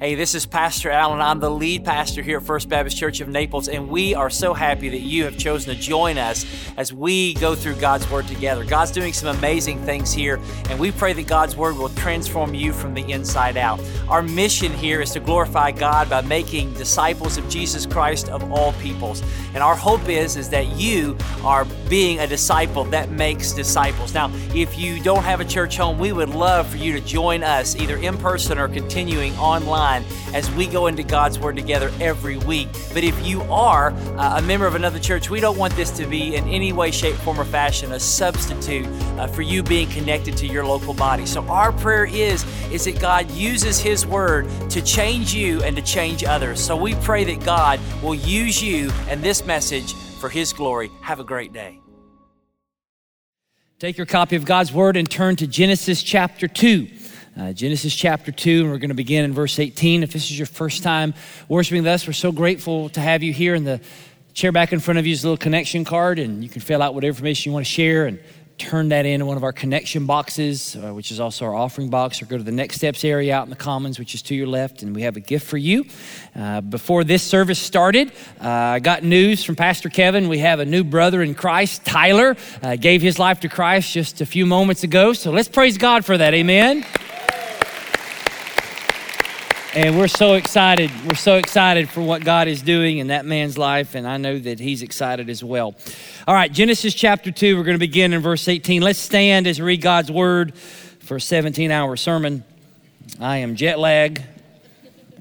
Hey, this is Pastor Allen. I'm the lead pastor here at First Baptist Church of Naples, and we are so happy that you have chosen to join us as we go through God's Word together. God's doing some amazing things here, and we pray that God's Word will transform you from the inside out. Our mission here is to glorify God by making disciples of Jesus Christ of all peoples. And our hope is, is that you are being a disciple that makes disciples. Now, if you don't have a church home, we would love for you to join us either in person or continuing online as we go into God's Word together every week. But if you are uh, a member of another church, we don't want this to be in any way, shape, form, or fashion a substitute uh, for you being connected to your local body. So our prayer is is that God uses His Word to change you and to change others. So we pray that God will use you and this message for His glory. Have a great day. Take your copy of God's Word and turn to Genesis chapter 2. Uh, Genesis chapter 2, and we're going to begin in verse 18. If this is your first time worshiping with us, we're so grateful to have you here. In the chair back in front of you is a little connection card, and you can fill out whatever information you want to share and turn that in one of our connection boxes, uh, which is also our offering box, or go to the next steps area out in the commons, which is to your left, and we have a gift for you. Uh, before this service started, uh, I got news from Pastor Kevin. We have a new brother in Christ, Tyler, uh, gave his life to Christ just a few moments ago. So let's praise God for that. Amen. And we're so excited. We're so excited for what God is doing in that man's life, and I know that he's excited as well. All right, Genesis chapter 2, we're going to begin in verse 18. Let's stand as we read God's word for a 17 hour sermon. I am jet lag,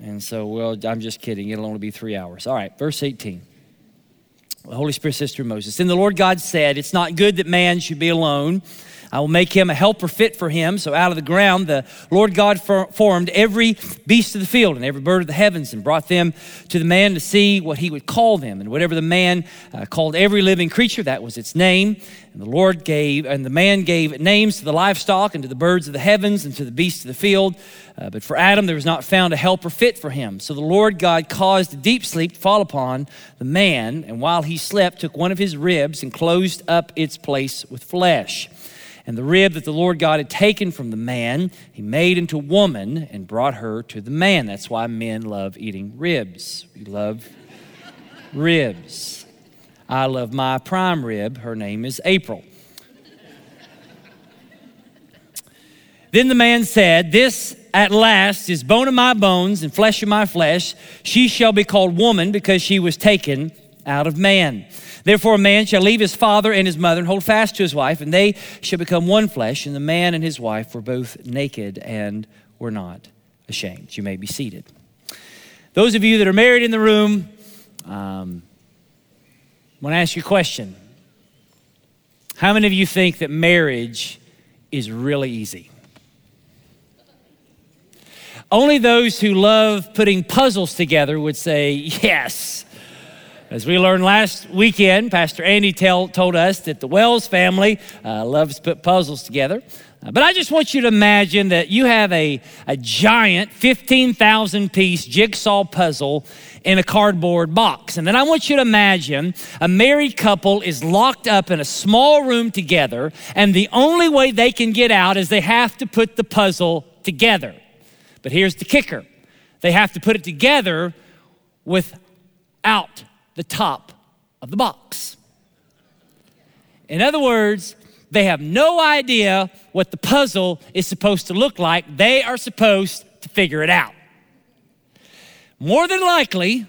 and so, well, I'm just kidding. It'll only be three hours. All right, verse 18. The Holy Spirit says through Moses, Then the Lord God said, It's not good that man should be alone. I will make him a helper fit for him. So out of the ground, the Lord God formed every beast of the field and every bird of the heavens and brought them to the man to see what he would call them. And whatever the man uh, called every living creature, that was its name. And the Lord gave, and the man gave names to the livestock and to the birds of the heavens and to the beasts of the field. Uh, but for Adam, there was not found a helper fit for him. So the Lord God caused a deep sleep to fall upon the man, and while he slept, took one of his ribs and closed up its place with flesh. And the rib that the Lord God had taken from the man, he made into woman and brought her to the man. That's why men love eating ribs. We love ribs. I love my prime rib. Her name is April. Then the man said, This at last is bone of my bones and flesh of my flesh. She shall be called woman because she was taken out of man. Therefore, a man shall leave his father and his mother and hold fast to his wife, and they shall become one flesh. And the man and his wife were both naked and were not ashamed. You may be seated. Those of you that are married in the room, um, I want to ask you a question. How many of you think that marriage is really easy? Only those who love putting puzzles together would say, yes, as we learned last weekend, Pastor Andy tell, told us that the Wells family uh, loves to put puzzles together. Uh, but I just want you to imagine that you have a, a giant 15,000 piece jigsaw puzzle in a cardboard box. And then I want you to imagine a married couple is locked up in a small room together, and the only way they can get out is they have to put the puzzle together. But here's the kicker they have to put it together without the top of the box. In other words, they have no idea what the puzzle is supposed to look like. They are supposed to figure it out. More than likely,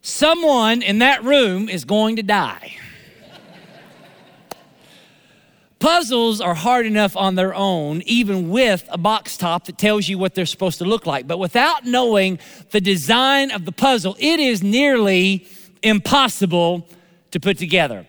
someone in that room is going to die. Puzzles are hard enough on their own, even with a box top that tells you what they're supposed to look like. But without knowing the design of the puzzle, it is nearly impossible to put together.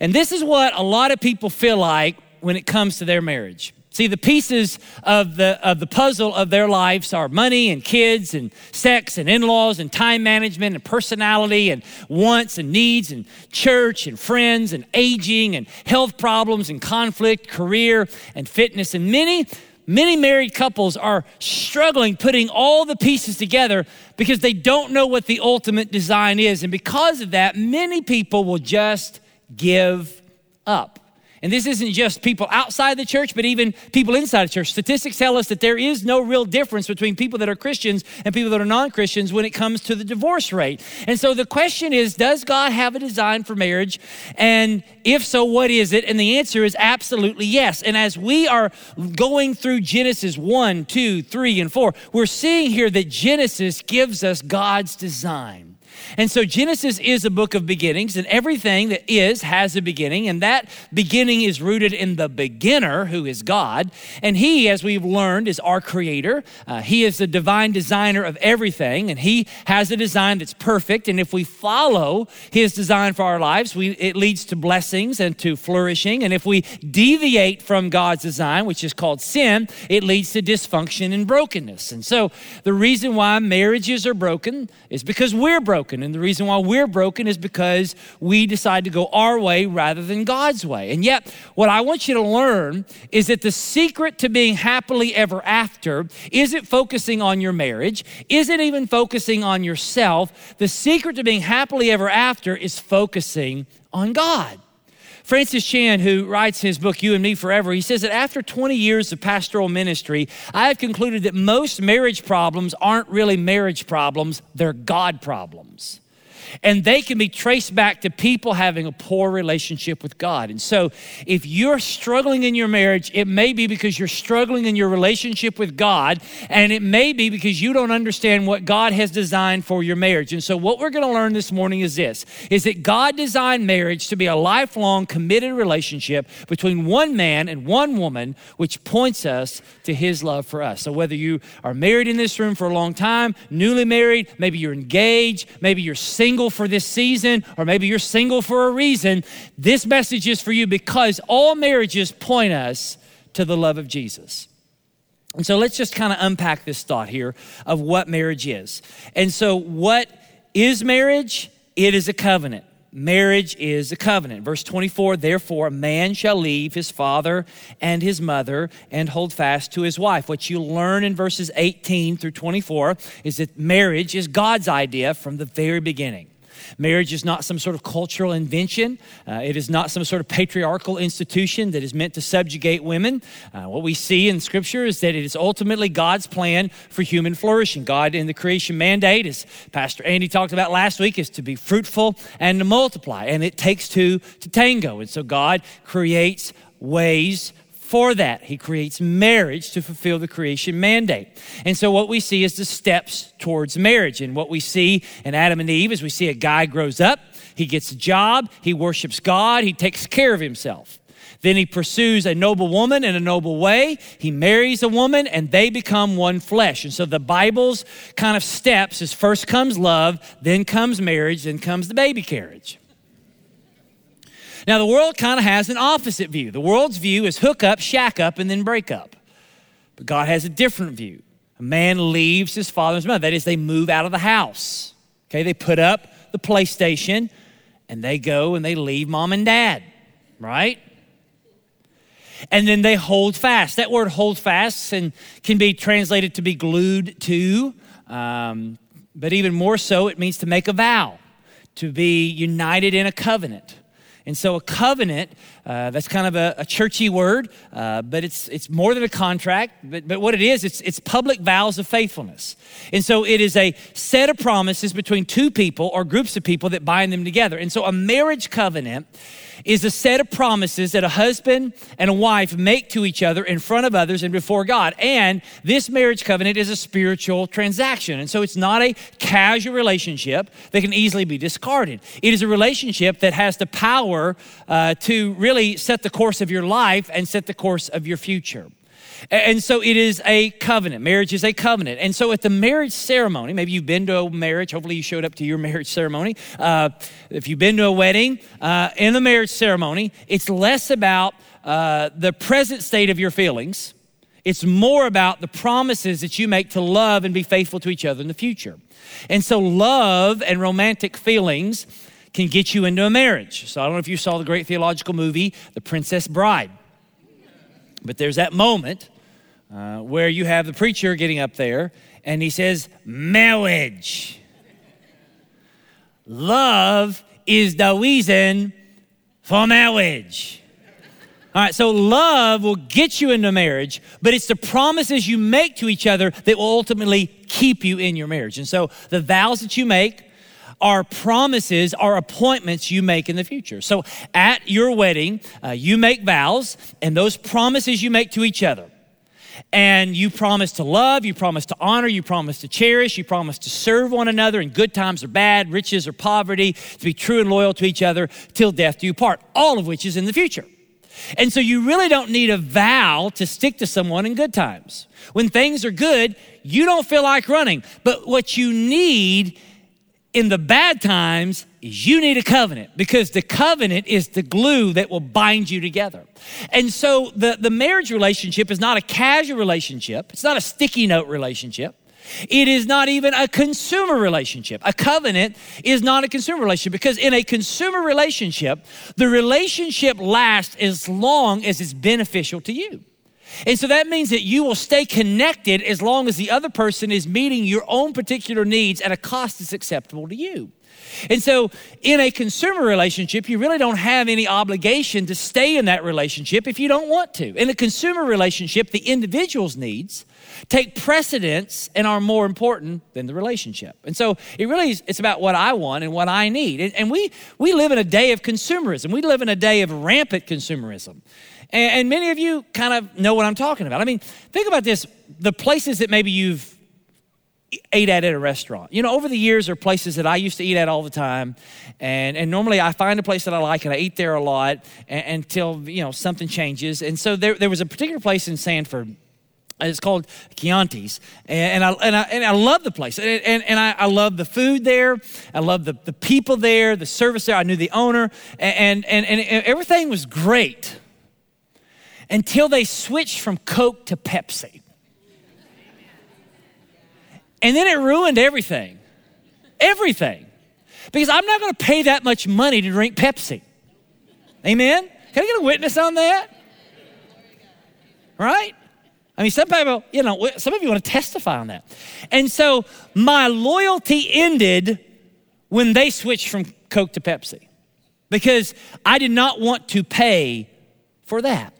And this is what a lot of people feel like when it comes to their marriage. See, the pieces of the, of the puzzle of their lives are money and kids and sex and in laws and time management and personality and wants and needs and church and friends and aging and health problems and conflict, career and fitness. And many Many married couples are struggling putting all the pieces together because they don't know what the ultimate design is. And because of that, many people will just give up. And this isn't just people outside the church, but even people inside the church. Statistics tell us that there is no real difference between people that are Christians and people that are non Christians when it comes to the divorce rate. And so the question is Does God have a design for marriage? And if so, what is it? And the answer is absolutely yes. And as we are going through Genesis 1, 2, 3, and 4, we're seeing here that Genesis gives us God's design. And so Genesis is a book of beginnings, and everything that is has a beginning, and that beginning is rooted in the beginner, who is God. And He, as we've learned, is our creator. Uh, he is the divine designer of everything, and He has a design that's perfect. And if we follow His design for our lives, we, it leads to blessings and to flourishing. And if we deviate from God's design, which is called sin, it leads to dysfunction and brokenness. And so the reason why marriages are broken is because we're broken And the reason why we're broken is because we decide to go our way rather than God's way. And yet, what I want you to learn is that the secret to being happily ever after isn't focusing on your marriage, isn't even focusing on yourself. The secret to being happily ever after is focusing on God. Francis Chan, who writes his book, You and Me Forever, he says that after 20 years of pastoral ministry, I have concluded that most marriage problems aren't really marriage problems, they're God problems and they can be traced back to people having a poor relationship with God. And so, if you're struggling in your marriage, it may be because you're struggling in your relationship with God, and it may be because you don't understand what God has designed for your marriage. And so, what we're going to learn this morning is this is that God designed marriage to be a lifelong committed relationship between one man and one woman, which points us to his love for us. So, whether you are married in this room for a long time, newly married, maybe you're engaged, maybe you're single, single for this season, or maybe you're single for a reason, this message is for you because all marriages point us to the love of Jesus. And so let's just kind of unpack this thought here of what marriage is. And so, what is marriage? It is a covenant. Marriage is a covenant. Verse 24, therefore, a man shall leave his father and his mother and hold fast to his wife. What you learn in verses 18 through 24 is that marriage is God's idea from the very beginning. Marriage is not some sort of cultural invention. Uh, it is not some sort of patriarchal institution that is meant to subjugate women. Uh, what we see in Scripture is that it is ultimately God's plan for human flourishing. God in the creation mandate, as Pastor Andy talked about last week, is to be fruitful and to multiply. And it takes two to tango. And so God creates ways for that. He creates marriage to fulfill the creation mandate. And so what we see is the steps towards marriage. And what we see in Adam and Eve is we see a guy grows up, he gets a job, he worships God, he takes care of himself. Then he pursues a noble woman in a noble way. He marries a woman and they become one flesh. And so the Bible's kind of steps is first comes love, then comes marriage, then comes the baby carriage. Now, the world kind of has an opposite view. The world's view is hook up, shack up, and then break up. But God has a different view. A man leaves his father and mother. That is, they move out of the house. Okay, they put up the PlayStation and they go and they leave mom and dad, right? And then they hold fast. That word hold fast and can be translated to be glued to, um, but even more so, it means to make a vow, to be united in a covenant. And so a covenant, uh, that's kind of a, a churchy word, uh, but it's, it's more than a contract. But, but what it is, it's, it's public vows of faithfulness. And so it is a set of promises between two people or groups of people that bind them together. And so a marriage covenant is a set of promises that a husband and a wife make to each other in front of others and before God. And this marriage covenant is a spiritual transaction. And so it's not a casual relationship that can easily be discarded. It is a relationship that has the power uh, to really set the course of your life and set the course of your future. And so it is a covenant. Marriage is a covenant. And so at the marriage ceremony, maybe you've been to a marriage, hopefully you showed up to your marriage ceremony. Uh, if you've been to a wedding, uh, in the marriage ceremony, it's less about uh, the present state of your feelings. It's more about the promises that you make to love and be faithful to each other in the future. And so love and romantic feelings can get you into a marriage. So I don't know if you saw the great theological movie, The Princess Bride. But there's that moment uh, where you have the preacher getting up there and he says, marriage. Love is the reason for marriage. All right, so love will get you into marriage, but it's the promises you make to each other that will ultimately keep you in your marriage. And so the vows that you make are promises, are appointments you make in the future. So at your wedding, uh, you make vows, and those promises you make to each other. And you promise to love, you promise to honor, you promise to cherish, you promise to serve one another in good times or bad, riches or poverty, to be true and loyal to each other till death do you part, all of which is in the future. And so you really don't need a vow to stick to someone in good times. When things are good, you don't feel like running. But what you need in the bad times is you need a covenant because the covenant is the glue that will bind you together. And so the, the marriage relationship is not a casual relationship, it's not a sticky note relationship. It is not even a consumer relationship. A covenant is not a consumer relationship because in a consumer relationship, the relationship lasts as long as it's beneficial to you. And so that means that you will stay connected as long as the other person is meeting your own particular needs at a cost that's acceptable to you. And so, in a consumer relationship, you really don't have any obligation to stay in that relationship if you don't want to. In a consumer relationship, the individual's needs take precedence and are more important than the relationship. And so it really is, it's about what I want and what I need. And, and we, we live in a day of consumerism. We live in a day of rampant consumerism. And, and many of you kind of know what I'm talking about. I mean, think about this the places that maybe you've ate at at a restaurant. You know, over the years, are places that I used to eat at all the time. And, and normally I find a place that I like and I eat there a lot and, until, you know, something changes. And so there, there was a particular place in Sanford it's called Chianti's. And, I, and, I, and I love the place. And, and, and I, I, love the food there. I love the, the people there, the service there. I knew the owner. And, and, and, and everything was great until they switched from Coke to Pepsi. And then it ruined everything. Everything. Because I'm not going to pay that much money to drink Pepsi. Amen? Can I get a witness on that? Right? I mean, some people, you know, some of you want to testify on that. And so my loyalty ended when they switched from Coke to Pepsi because I did not want to pay for that.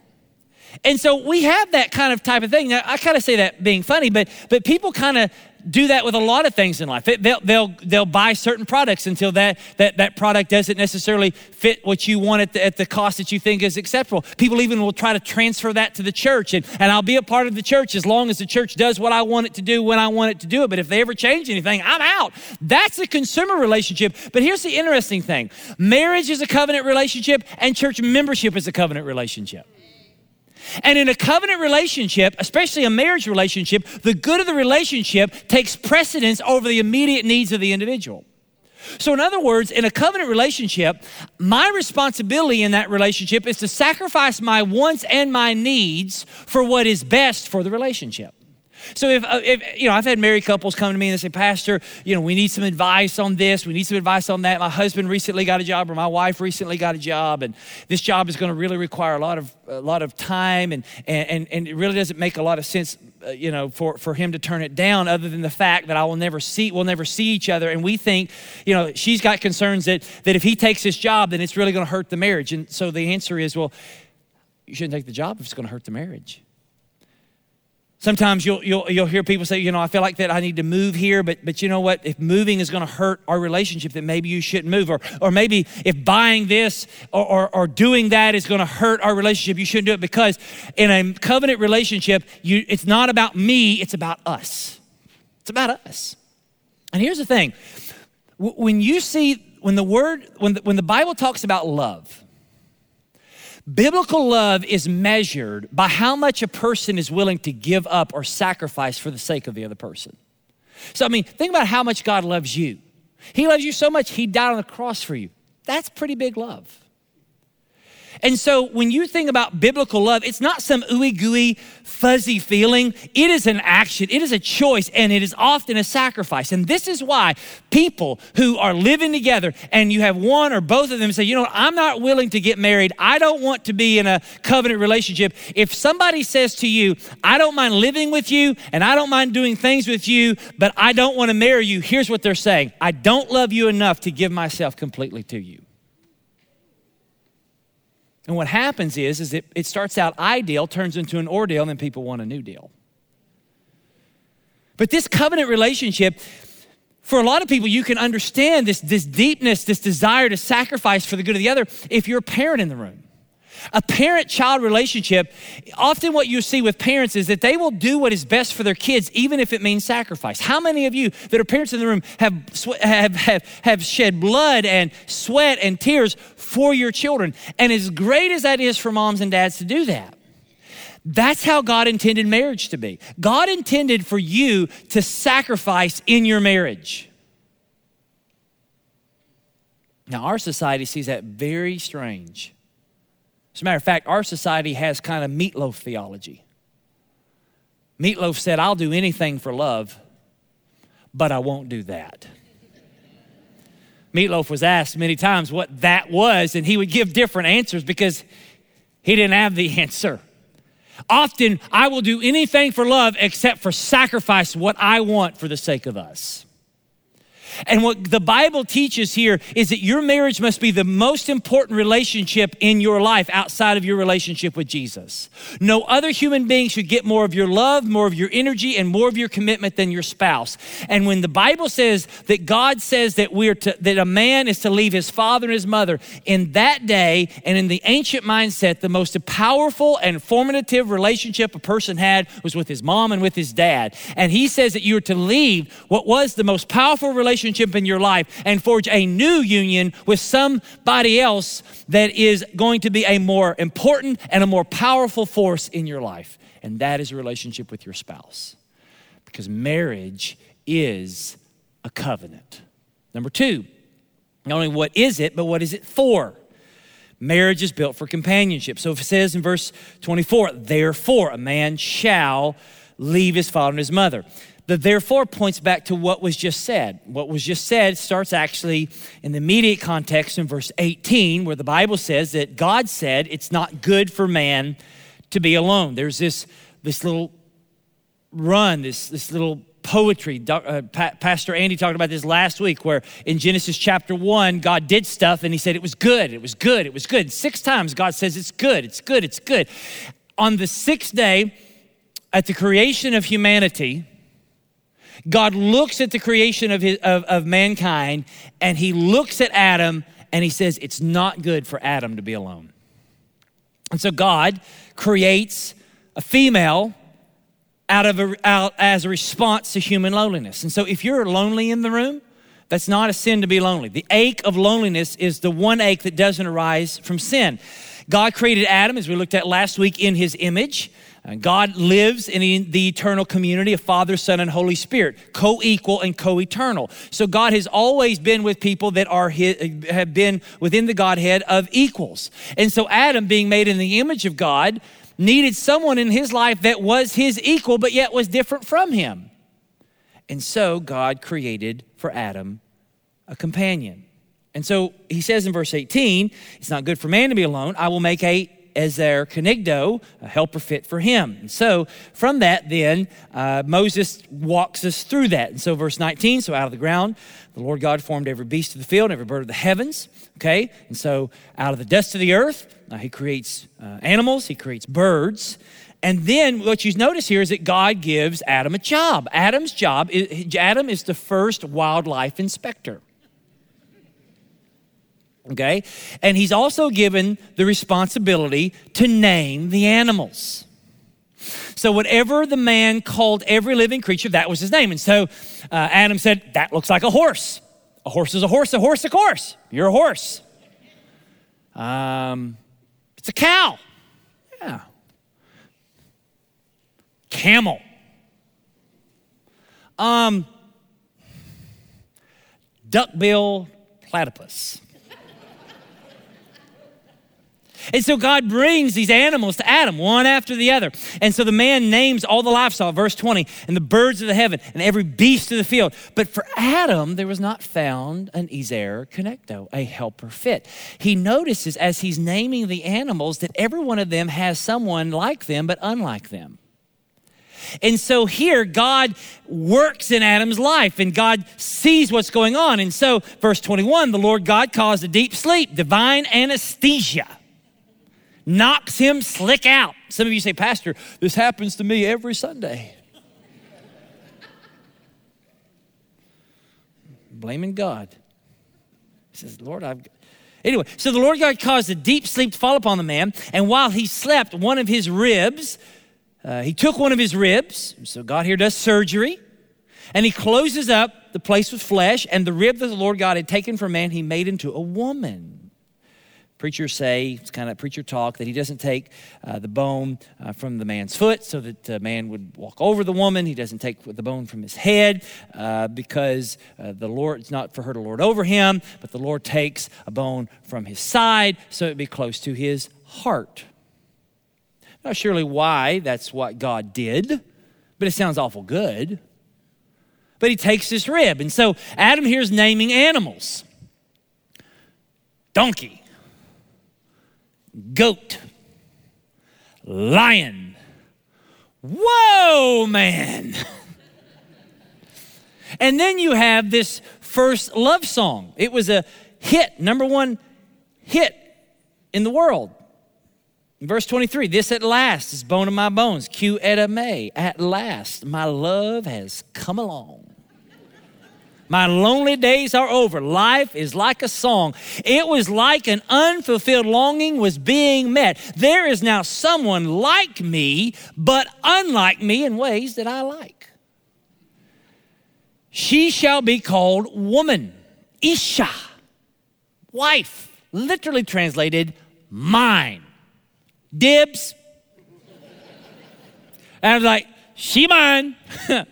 And so we have that kind of type of thing. Now, I kind of say that being funny, but but people kind of do that with a lot of things in life. They'll, they'll, they'll buy certain products until that, that, that product doesn't necessarily fit what you want at the, at the cost that you think is acceptable. People even will try to transfer that to the church, and, and I'll be a part of the church as long as the church does what I want it to do when I want it to do it. But if they ever change anything, I'm out. That's a consumer relationship. But here's the interesting thing marriage is a covenant relationship, and church membership is a covenant relationship. And in a covenant relationship, especially a marriage relationship, the good of the relationship takes precedence over the immediate needs of the individual. So, in other words, in a covenant relationship, my responsibility in that relationship is to sacrifice my wants and my needs for what is best for the relationship. So if, uh, if, you know, I've had married couples come to me and they say, Pastor, you know, we need some advice on this. We need some advice on that. My husband recently got a job or my wife recently got a job. And this job is going to really require a lot of, a lot of time. And, and, and it really doesn't make a lot of sense, uh, you know, for, for him to turn it down other than the fact that I will never see, we'll never see each other. And we think, you know, she's got concerns that, that if he takes this job, then it's really going to hurt the marriage. And so the answer is, well, you shouldn't take the job if it's going to hurt the marriage. Sometimes you'll, you'll, you'll hear people say, you know, I feel like that I need to move here, but, but you know what? If moving is going to hurt our relationship, then maybe you shouldn't move. Or, or maybe if buying this or, or, or doing that is going to hurt our relationship, you shouldn't do it because in a covenant relationship, you, it's not about me, it's about us. It's about us. And here's the thing when you see, when the word, when the, when the Bible talks about love, Biblical love is measured by how much a person is willing to give up or sacrifice for the sake of the other person. So, I mean, think about how much God loves you. He loves you so much, He died on the cross for you. That's pretty big love. And so when you think about biblical love, it's not some ooey gooey, fuzzy feeling. It is an action, it is a choice, and it is often a sacrifice. And this is why people who are living together and you have one or both of them say, you know I'm not willing to get married. I don't want to be in a covenant relationship. If somebody says to you, I don't mind living with you and I don't mind doing things with you, but I don't want to marry you, here's what they're saying I don't love you enough to give myself completely to you. And what happens is, is it, it starts out ideal, turns into an ordeal, and then people want a new deal. But this covenant relationship, for a lot of people, you can understand this, this deepness, this desire to sacrifice for the good of the other if you're a parent in the room. A parent child relationship, often what you see with parents is that they will do what is best for their kids, even if it means sacrifice. How many of you that are parents in the room have, have, have, have shed blood and sweat and tears for your children? And as great as that is for moms and dads to do that, that's how God intended marriage to be. God intended for you to sacrifice in your marriage. Now, our society sees that very strange. As a matter of fact, our society has kind of meatloaf theology. Meatloaf said, I'll do anything for love, but I won't do that. Meatloaf was asked many times what that was, and he would give different answers because he didn't have the answer. Often, I will do anything for love except for sacrifice what I want for the sake of us. And what the Bible teaches here is that your marriage must be the most important relationship in your life outside of your relationship with Jesus. No other human being should get more of your love, more of your energy, and more of your commitment than your spouse. And when the Bible says that God says that we're to, that a man is to leave his father and his mother, in that day and in the ancient mindset, the most powerful and formative relationship a person had was with his mom and with his dad. And he says that you are to leave what was the most powerful relationship relationship in your life and forge a new union with somebody else that is going to be a more important and a more powerful force in your life. And that is a relationship with your spouse. Because marriage is a covenant. Number two, not only what is it, but what is it for? Marriage is built for companionship. So it says in verse 24, therefore a man shall leave his father and his mother. The therefore points back to what was just said. What was just said starts actually in the immediate context in verse 18, where the Bible says that God said it's not good for man to be alone. There's this, this little run, this, this little poetry. Uh, pa- Pastor Andy talked about this last week, where in Genesis chapter 1, God did stuff and he said it was good, it was good, it was good. Six times God says it's good, it's good, it's good. On the sixth day, at the creation of humanity, God looks at the creation of, his, of, of mankind and he looks at Adam and he says, It's not good for Adam to be alone. And so God creates a female out of a, out as a response to human loneliness. And so if you're lonely in the room, that's not a sin to be lonely. The ache of loneliness is the one ache that doesn't arise from sin. God created Adam, as we looked at last week, in his image. God lives in the eternal community of Father, Son, and Holy Spirit, co equal and co eternal. So God has always been with people that are his, have been within the Godhead of equals. And so Adam, being made in the image of God, needed someone in his life that was his equal, but yet was different from him. And so God created for Adam a companion. And so he says in verse 18, it's not good for man to be alone. I will make a Ezer Kenegdo, a helper fit for him. And so from that, then, uh, Moses walks us through that. And so, verse 19 so out of the ground, the Lord God formed every beast of the field every bird of the heavens. Okay? And so, out of the dust of the earth, uh, he creates uh, animals, he creates birds. And then what you notice here is that God gives Adam a job. Adam's job, is, Adam is the first wildlife inspector okay? And he's also given the responsibility to name the animals. So, whatever the man called every living creature, that was his name. And so uh, Adam said, That looks like a horse. A horse is a horse, a horse, a horse. You're a horse. Um, it's a cow. Yeah. Camel. Um, duckbill platypus. And so God brings these animals to Adam, one after the other. And so the man names all the livestock, verse 20, and the birds of the heaven, and every beast of the field. But for Adam, there was not found an Ezer Kenegdo, a helper fit. He notices as he's naming the animals that every one of them has someone like them, but unlike them. And so here, God works in Adam's life and God sees what's going on. And so, verse 21 the Lord God caused a deep sleep, divine anesthesia knocks him slick out. Some of you say, Pastor, this happens to me every Sunday. Blaming God. He says, Lord, I've. Anyway, so the Lord God caused a deep sleep to fall upon the man, and while he slept, one of his ribs, uh, he took one of his ribs. So God here does surgery, and he closes up the place with flesh, and the rib that the Lord God had taken from man, he made into a woman preachers say, it's kind of preacher talk, that he doesn't take uh, the bone uh, from the man's foot so that the man would walk over the woman. He doesn't take the bone from his head uh, because uh, the Lord, it's not for her to lord over him, but the Lord takes a bone from his side so it'd be close to his heart. Not surely why that's what God did, but it sounds awful good. But he takes this rib. And so Adam here's naming animals donkey, goat, lion. Whoa, man. and then you have this first love song. It was a hit, number one hit in the world. Verse 23, this at last is bone of my bones, Q May At last, my love has come along. My lonely days are over. Life is like a song. It was like an unfulfilled longing was being met. There is now someone like me, but unlike me in ways that I like. She shall be called woman, Isha, wife, literally translated mine. Dibs. And I was like, she mine.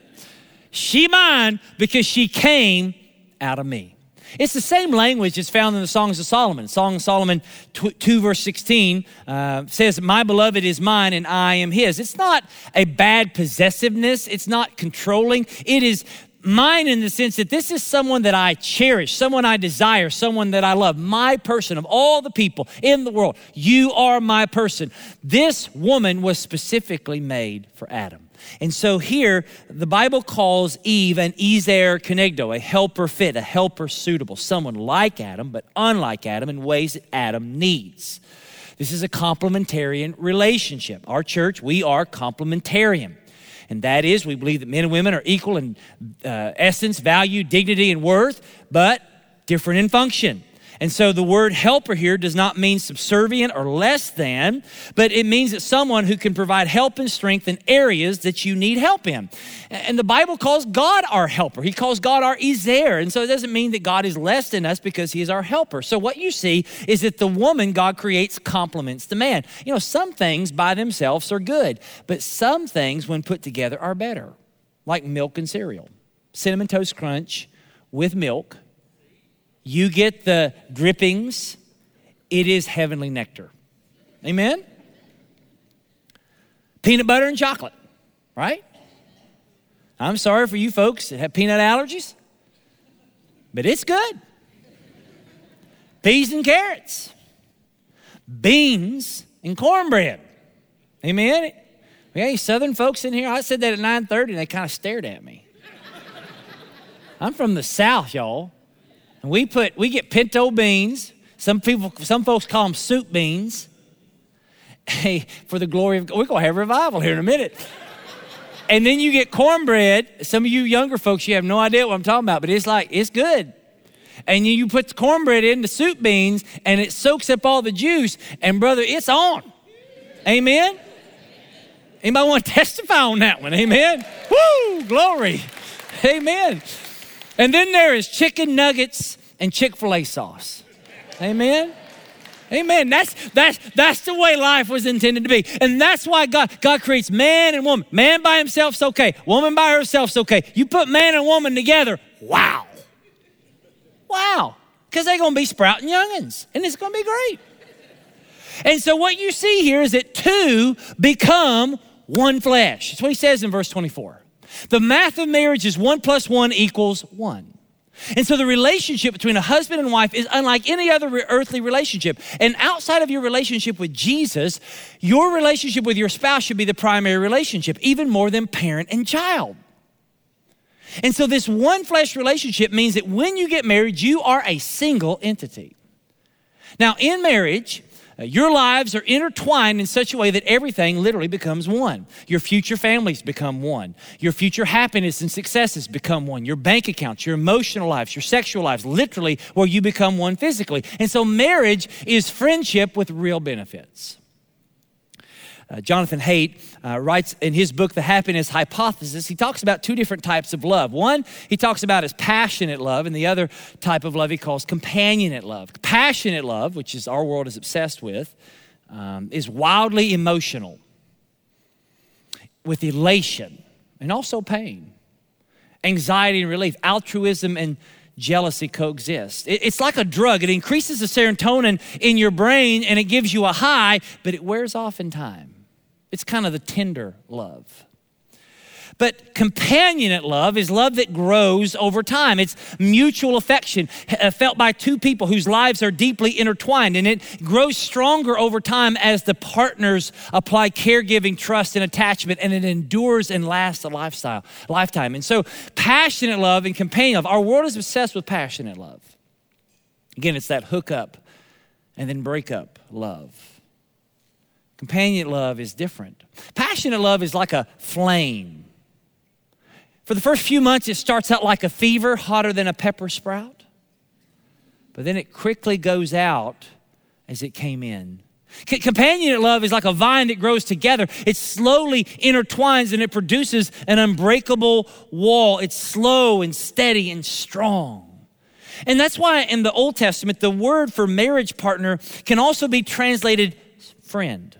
She mine because she came out of me. It's the same language that's found in the Songs of Solomon. Song of Solomon 2, verse 16 uh, says, My beloved is mine and I am his. It's not a bad possessiveness, it's not controlling. It is mine in the sense that this is someone that I cherish, someone I desire, someone that I love, my person of all the people in the world. You are my person. This woman was specifically made for Adam. And so here, the Bible calls Eve an Ezer Kenegdo, a helper fit, a helper suitable, someone like Adam, but unlike Adam in ways that Adam needs. This is a complementarian relationship. Our church, we are complementarian. And that is, we believe that men and women are equal in uh, essence, value, dignity, and worth, but different in function. And so the word helper here does not mean subservient or less than, but it means that someone who can provide help and strength in areas that you need help in. And the Bible calls God our helper. He calls God our Ezer. And so it doesn't mean that God is less than us because he is our helper. So what you see is that the woman God creates complements the man. You know, some things by themselves are good, but some things when put together are better, like milk and cereal. Cinnamon Toast Crunch with milk you get the drippings, it is heavenly nectar. Amen? Peanut butter and chocolate, right? I'm sorry for you folks that have peanut allergies, but it's good. Peas and carrots, beans and cornbread. Amen? We got southern folks in here? I said that at 9:30 and they kind of stared at me. I'm from the south, y'all. And we put, we get pinto beans. Some people, some folks call them soup beans. Hey, for the glory of God, we're gonna have revival here in a minute. and then you get cornbread. Some of you younger folks, you have no idea what I'm talking about, but it's like, it's good. And you put the cornbread in the soup beans and it soaks up all the juice, and brother, it's on. Amen? Anybody want to testify on that one? Amen? Woo, glory. Amen. And then there is chicken nuggets and Chick fil A sauce. Amen. Amen. That's that's that's the way life was intended to be. And that's why God God creates man and woman. Man by himself's okay. Woman by herself's okay. You put man and woman together, wow. Wow. Because they're gonna be sprouting youngins. And it's gonna be great. And so what you see here is that two become one flesh. That's what he says in verse 24. The math of marriage is one plus one equals one. And so the relationship between a husband and wife is unlike any other earthly relationship. And outside of your relationship with Jesus, your relationship with your spouse should be the primary relationship, even more than parent and child. And so this one flesh relationship means that when you get married, you are a single entity. Now, in marriage, Uh, your lives are intertwined in such a way that everything literally becomes one. Your future families become one. Your future happiness and successes become one. Your bank accounts, your emotional lives, your sexual lives, literally where you become one physically. And so marriage is friendship with real benefits. Uh, Jonathan Haidt uh, writes in his book, The Happiness Hypothesis, he talks about two different types of love. One, he talks about as passionate love, and the other type of love he calls companionate love. Passionate love, which is our world is obsessed with, um, is wildly emotional, with elation and also pain, anxiety and relief, altruism and jealousy coexist. It's like a drug. It increases the serotonin in your brain and it gives you a high, but it wears off in time. It's kind of the tender love. But companionate love is love that grows over time. It's mutual affection uh, felt by two people whose lives are deeply intertwined, and it grows stronger over time as the partners apply caregiving, trust, and attachment, and it endures and lasts a lifestyle, lifetime. And so, passionate love and companion love. Our world is obsessed with passionate love. Again, it's that hook up and then breakup love. Companion love is different. Passionate love is like a flame. For the first few months, it starts out like a fever, hotter than a pepper sprout. But then it quickly goes out as it came in. Companionate love is like a vine that grows together. It slowly intertwines and it produces an unbreakable wall. It's slow and steady and strong. And that's why in the Old Testament, the word for marriage partner can also be translated friend.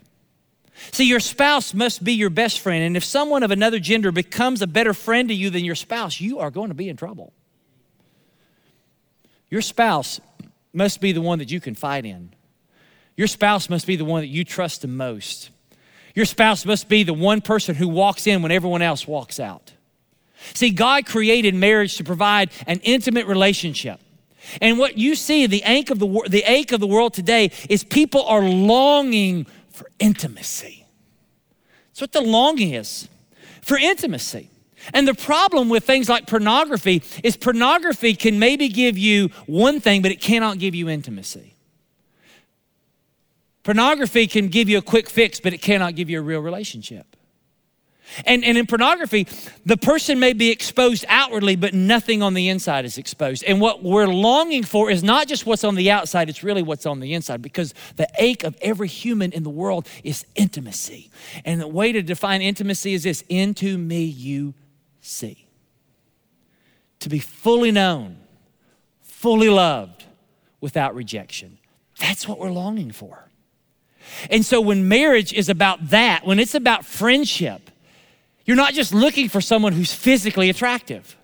See, your spouse must be your best friend. And if someone of another gender becomes a better friend to you than your spouse, you are going to be in trouble. Your spouse must be the one that you confide in. Your spouse must be the one that you trust the most. Your spouse must be the one person who walks in when everyone else walks out. See, God created marriage to provide an intimate relationship. And what you see, the ache of the, the ache of the world today is people are longing for intimacy. That's what the longing is for intimacy. And the problem with things like pornography is pornography can maybe give you one thing, but it cannot give you intimacy. Pornography can give you a quick fix, but it cannot give you a real relationship. And, and in pornography, the person may be exposed outwardly, but nothing on the inside is exposed. And what we're longing for is not just what's on the outside, it's really what's on the inside because the ache of every human in the world is intimacy. And the way to define intimacy is this into me you see. To be fully known, fully loved, without rejection. That's what we're longing for. And so when marriage is about that, when it's about friendship, you're not just looking for someone who's physically attractive.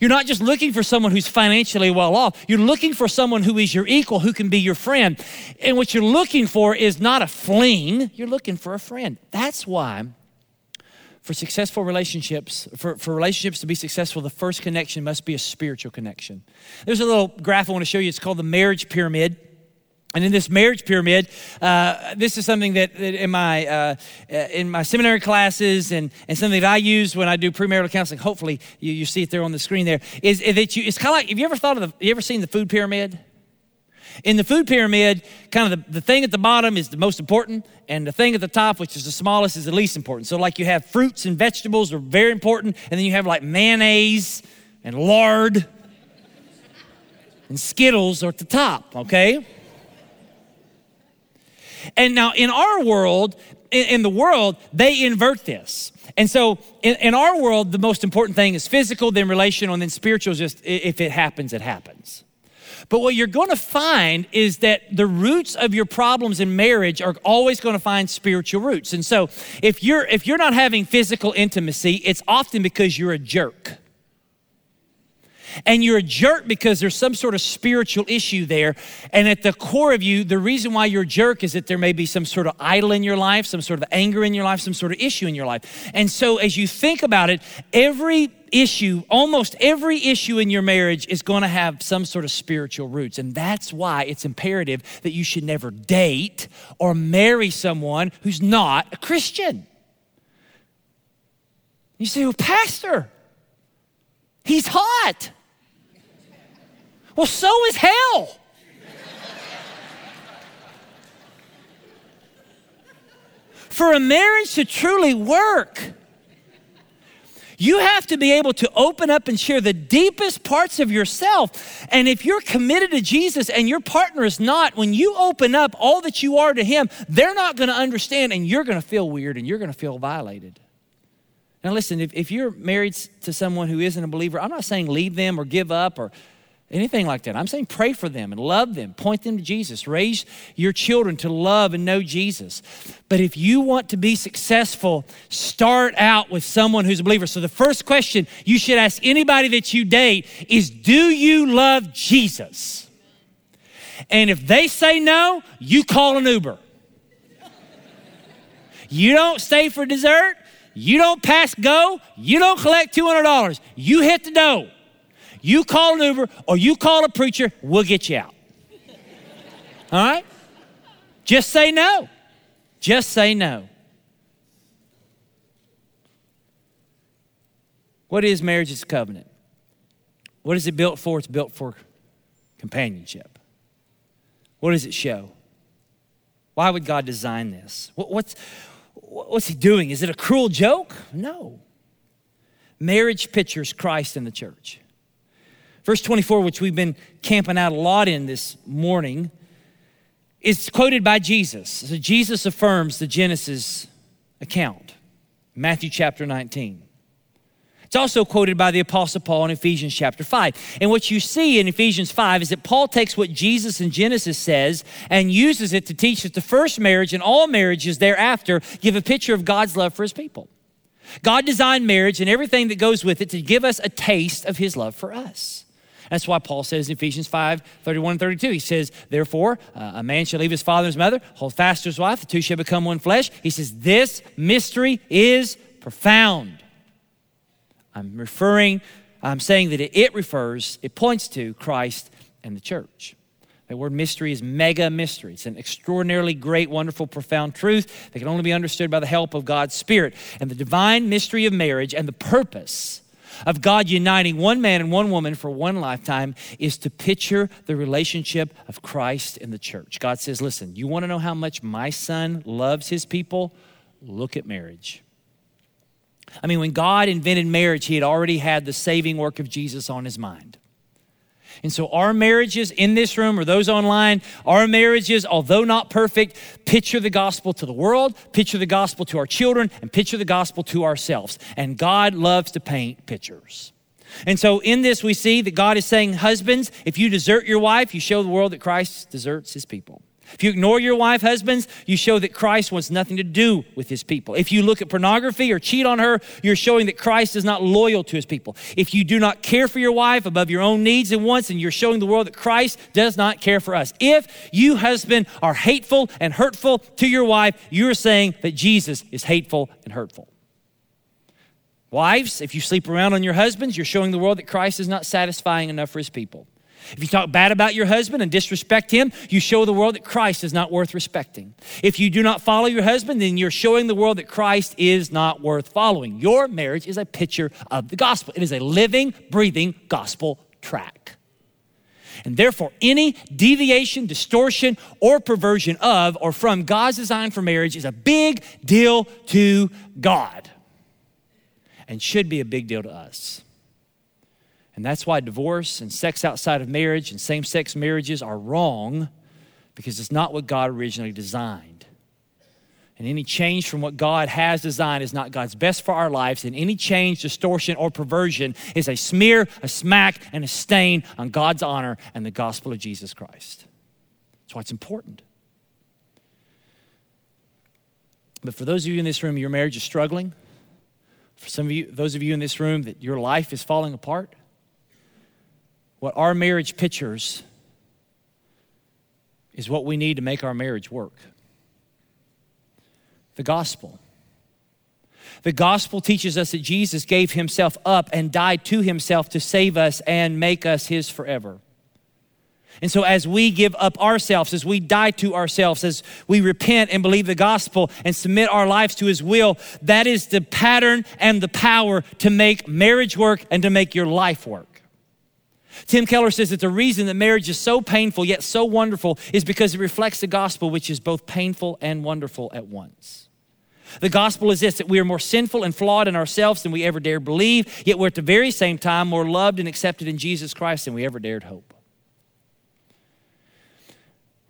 You're not just looking for someone who's financially well off. You're looking for someone who is your equal, who can be your friend. And what you're looking for is not a fling, you're looking for a friend. That's why, for successful relationships, for, for relationships to be successful, the first connection must be a spiritual connection. There's a little graph I want to show you. It's called the marriage pyramid. And in this marriage pyramid, uh, this is something that, in my uh, uh, in my seminary classes and, and something that I use when I do premarital counseling. Hopefully, you, you see it there on the screen. There is, is that you. It's kind of like. Have you ever thought of the? You ever seen the food pyramid? In the food pyramid, kind of the, the thing at the bottom is the most important, and the thing at the top, which is the smallest, is the least important. So, like you have fruits and vegetables are very important, and then you have like mayonnaise and lard and Skittles are at the top. Okay. And now in our world, in, the world, they invert this. And so in, in, our world, the most important thing is physical, then relational, and then spiritual. Just if it happens, it happens. But what you're going to find is that the roots of your problems in marriage are always going to find spiritual roots. And so if you're if you're not having physical intimacy, it's often because you're a jerk and you're a jerk because there's some sort of spiritual issue there. And at the core of you, the reason why you're a jerk is that there may be some sort of idol in your life, some sort of anger in your life, some sort of issue in your life. And so as you think about it, every issue, almost every issue in your marriage is going to have some sort of spiritual roots. And that's why it's imperative that you should never date or marry someone who's not a Christian. You say, well, Pastor, he's hot. Well, so is hell. For a marriage to truly work, you have to be able to open up and share the deepest parts of yourself. And if you're committed to Jesus and your partner is not, when you open up all that you are to Him, they're not going to understand and you're going to feel weird and you're going to feel violated. Now, listen, if, if you're married to someone who isn't a believer, I'm not saying leave them or give up or anything like that. I'm saying pray for them and love them, point them to Jesus, raise your children to love and know Jesus. But if you want to be successful, start out with someone who's a believer. So the first question you should ask anybody that you date is Do you love Jesus? And if they say no, you call an Uber. You don't stay for dessert. You don't pass go. You don't collect $200. You hit the dough. You call an Uber or you call a preacher, we'll get you out. All right? Just say no. Just say no. What is marriage? It's a covenant. What is it built for? It's built for companionship. What does it show? Why would God design this? What's, what's He doing? Is it a cruel joke? No. Marriage pictures Christ in the church. Verse 24, which we've been camping out a lot in this morning, is quoted by Jesus. So Jesus affirms the Genesis account, Matthew chapter 19. It's also quoted by the Apostle Paul in Ephesians chapter 5. And what you see in Ephesians 5 is that Paul takes what Jesus in Genesis says and uses it to teach that the first marriage and all marriages thereafter give a picture of God's love for his people. God designed marriage and everything that goes with it to give us a taste of his love for us. That's why Paul says in Ephesians 5 31 and 32, he says, Therefore, uh, a man shall leave his father and his mother, hold fast to his wife, the two shall become one flesh. He says, This mystery is profound. I'm referring, I'm saying that it, it refers, it points to Christ and the church. The word mystery is mega mystery. It's an extraordinarily great, wonderful, profound truth that can only be understood by the help of God's Spirit. And the divine mystery of marriage and the purpose of God uniting one man and one woman for one lifetime is to picture the relationship of Christ and the church. God says, Listen, you want to know how much my son loves his people? Look at marriage. I mean, when God invented marriage, he had already had the saving work of Jesus on his mind. And so, our marriages in this room or those online, our marriages, although not perfect, picture the gospel to the world, picture the gospel to our children, and picture the gospel to ourselves. And God loves to paint pictures. And so, in this, we see that God is saying, Husbands, if you desert your wife, you show the world that Christ deserts his people. If you ignore your wife, husbands, you show that Christ wants nothing to do with his people. If you look at pornography or cheat on her, you're showing that Christ is not loyal to his people. If you do not care for your wife above your own needs and wants, and you're showing the world that Christ does not care for us. If you, husband, are hateful and hurtful to your wife, you're saying that Jesus is hateful and hurtful. Wives, if you sleep around on your husbands, you're showing the world that Christ is not satisfying enough for his people. If you talk bad about your husband and disrespect him, you show the world that Christ is not worth respecting. If you do not follow your husband, then you're showing the world that Christ is not worth following. Your marriage is a picture of the gospel, it is a living, breathing gospel track. And therefore, any deviation, distortion, or perversion of or from God's design for marriage is a big deal to God and should be a big deal to us. And that's why divorce and sex outside of marriage and same sex marriages are wrong because it's not what God originally designed. And any change from what God has designed is not God's best for our lives. And any change, distortion, or perversion is a smear, a smack, and a stain on God's honor and the gospel of Jesus Christ. That's why it's important. But for those of you in this room, your marriage is struggling. For some of you, those of you in this room, that your life is falling apart what our marriage pictures is what we need to make our marriage work the gospel. The gospel teaches us that Jesus gave himself up and died to himself to save us and make us his forever. And so, as we give up ourselves, as we die to ourselves, as we repent and believe the gospel and submit our lives to his will, that is the pattern and the power to make marriage work and to make your life work. Tim Keller says that the reason that marriage is so painful yet so wonderful is because it reflects the gospel, which is both painful and wonderful at once. The gospel is this that we are more sinful and flawed in ourselves than we ever dared believe, yet we're at the very same time more loved and accepted in Jesus Christ than we ever dared hope.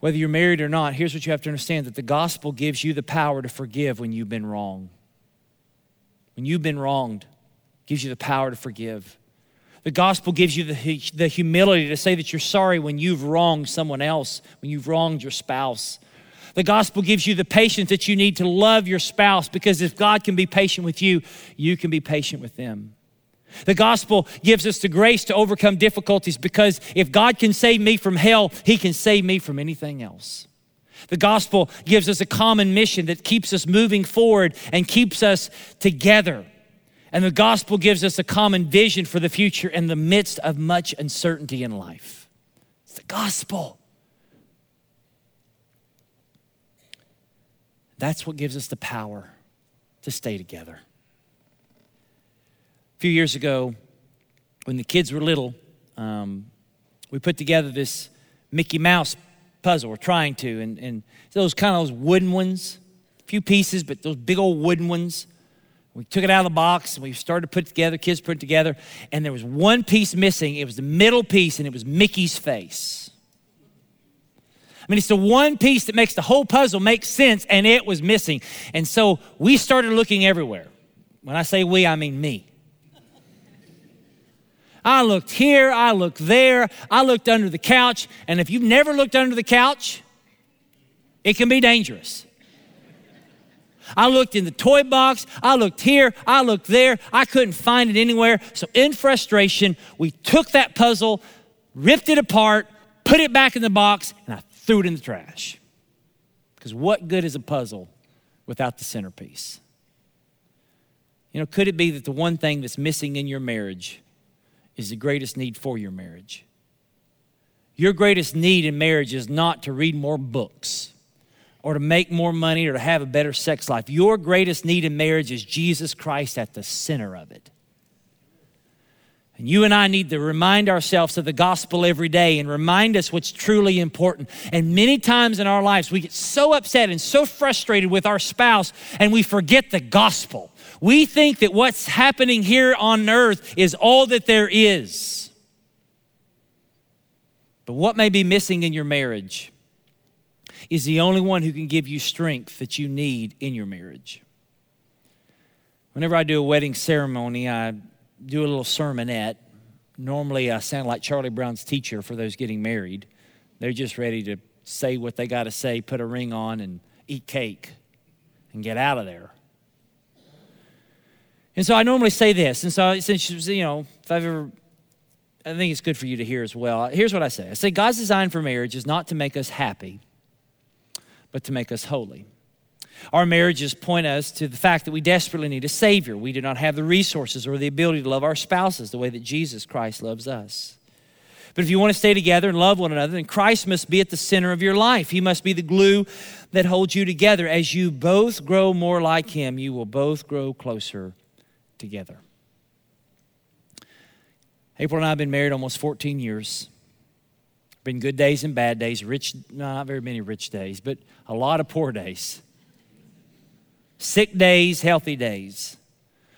Whether you're married or not, here's what you have to understand that the gospel gives you the power to forgive when you've been wrong. When you've been wronged, gives you the power to forgive. The gospel gives you the, the humility to say that you're sorry when you've wronged someone else, when you've wronged your spouse. The gospel gives you the patience that you need to love your spouse because if God can be patient with you, you can be patient with them. The gospel gives us the grace to overcome difficulties because if God can save me from hell, He can save me from anything else. The gospel gives us a common mission that keeps us moving forward and keeps us together. And the gospel gives us a common vision for the future in the midst of much uncertainty in life. It's the gospel. That's what gives us the power to stay together. A few years ago, when the kids were little, um, we put together this Mickey Mouse puzzle. We're trying to, and, and those kind of those wooden ones, a few pieces, but those big old wooden ones. We took it out of the box and we started to put it together, kids put it together, and there was one piece missing. It was the middle piece, and it was Mickey's face. I mean, it's the one piece that makes the whole puzzle make sense, and it was missing. And so we started looking everywhere. When I say we, I mean me. I looked here, I looked there, I looked under the couch, and if you've never looked under the couch, it can be dangerous. I looked in the toy box, I looked here, I looked there, I couldn't find it anywhere. So, in frustration, we took that puzzle, ripped it apart, put it back in the box, and I threw it in the trash. Because what good is a puzzle without the centerpiece? You know, could it be that the one thing that's missing in your marriage is the greatest need for your marriage? Your greatest need in marriage is not to read more books or to make more money or to have a better sex life. Your greatest need in marriage is Jesus Christ at the center of it. And you and I need to remind ourselves of the gospel every day and remind us what's truly important. And many times in our lives, we get so upset and so frustrated with our spouse and we forget the gospel. We think that what's happening here on earth is all that there is. But what may be missing in your marriage is the only one who can give you strength that you need in your marriage. Whenever I do a wedding ceremony, I do a little sermonette. Normally, I sound like Charlie Brown's teacher for those getting married. They're just ready to say what they got to say, put a ring on, and eat cake and get out of there. And so I normally say this. And so, since, you know, if I've ever, I think it's good for you to hear as well. Here's what I say I say, God's design for marriage is not to make us happy, but to make us holy. Our marriages point us to the fact that we desperately need a Savior. We do not have the resources or the ability to love our spouses the way that Jesus Christ loves us. But if you want to stay together and love one another, then Christ must be at the center of your life. He must be the glue that holds you together. As you both grow more like Him, you will both grow closer together. April and I have been married almost 14 years. Been good days and bad days, rich, not very many rich days, but a lot of poor days sick days, healthy days.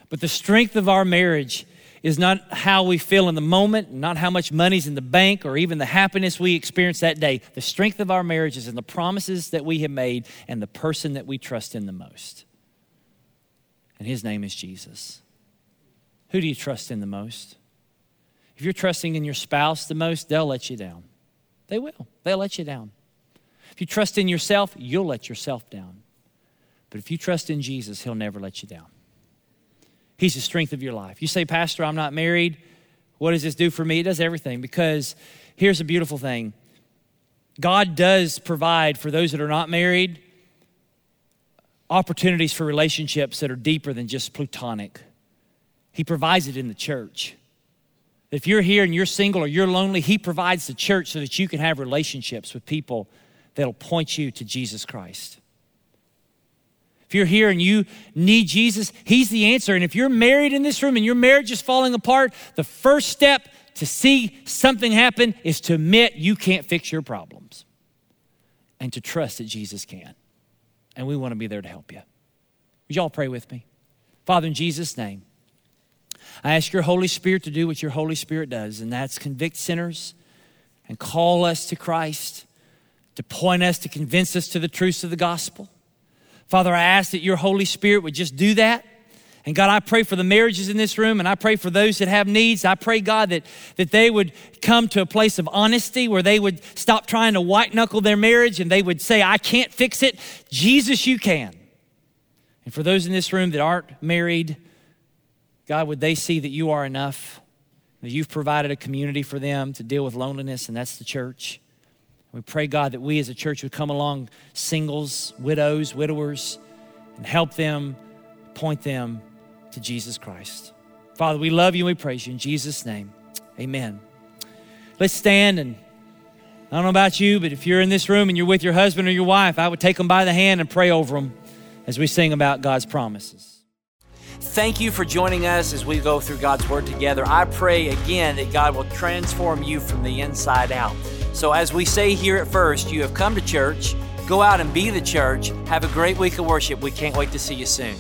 But the strength of our marriage is not how we feel in the moment, not how much money's in the bank, or even the happiness we experience that day. The strength of our marriage is in the promises that we have made and the person that we trust in the most. And his name is Jesus. Who do you trust in the most? If you're trusting in your spouse the most, they'll let you down. They will. They'll let you down. If you trust in yourself, you'll let yourself down. But if you trust in Jesus, He'll never let you down. He's the strength of your life. You say, Pastor, I'm not married. What does this do for me? It does everything because here's a beautiful thing God does provide for those that are not married opportunities for relationships that are deeper than just plutonic. He provides it in the church. If you're here and you're single or you're lonely, He provides the church so that you can have relationships with people that'll point you to Jesus Christ. If you're here and you need Jesus, He's the answer. And if you're married in this room and your marriage is falling apart, the first step to see something happen is to admit you can't fix your problems and to trust that Jesus can. And we want to be there to help you. Would y'all pray with me? Father, in Jesus' name, I ask your Holy Spirit to do what your Holy Spirit does, and that's convict sinners and call us to Christ, to point us, to convince us to the truths of the gospel. Father, I ask that your Holy Spirit would just do that. And God, I pray for the marriages in this room and I pray for those that have needs. I pray, God, that, that they would come to a place of honesty where they would stop trying to white knuckle their marriage and they would say, I can't fix it. Jesus, you can. And for those in this room that aren't married, God, would they see that you are enough? That you've provided a community for them to deal with loneliness, and that's the church. We pray, God, that we as a church would come along singles, widows, widowers, and help them, point them to Jesus Christ. Father, we love you and we praise you in Jesus' name. Amen. Let's stand and I don't know about you, but if you're in this room and you're with your husband or your wife, I would take them by the hand and pray over them as we sing about God's promises. Thank you for joining us as we go through God's Word together. I pray again that God will transform you from the inside out. So, as we say here at first, you have come to church, go out and be the church. Have a great week of worship. We can't wait to see you soon.